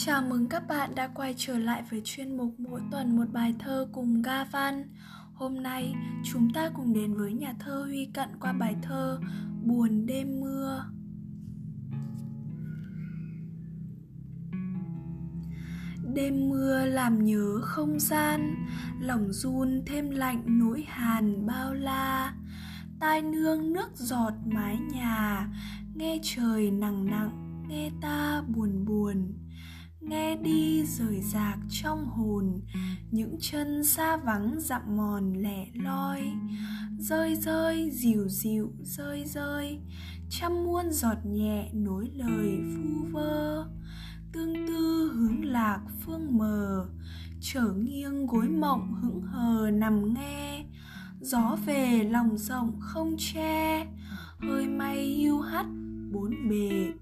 Chào mừng các bạn đã quay trở lại với chuyên mục mỗi tuần một bài thơ cùng Ga Văn. Hôm nay chúng ta cùng đến với nhà thơ Huy Cận qua bài thơ Buồn đêm mưa. Đêm mưa làm nhớ không gian, lòng run thêm lạnh nỗi hàn bao la. Tai nương nước giọt mái nhà, nghe trời nặng nặng, nghe ta buồn buồn nghe đi rời rạc trong hồn, những chân xa vắng dặm mòn lẻ loi. Rơi rơi dịu dịu rơi rơi trăm muôn giọt nhẹ nối lời vu vơ. Tương tư hướng lạc phương mờ, trở nghiêng gối mộng hững hờ nằm nghe. Gió về lòng rộng không che, hơi may hiu hắt bốn bề.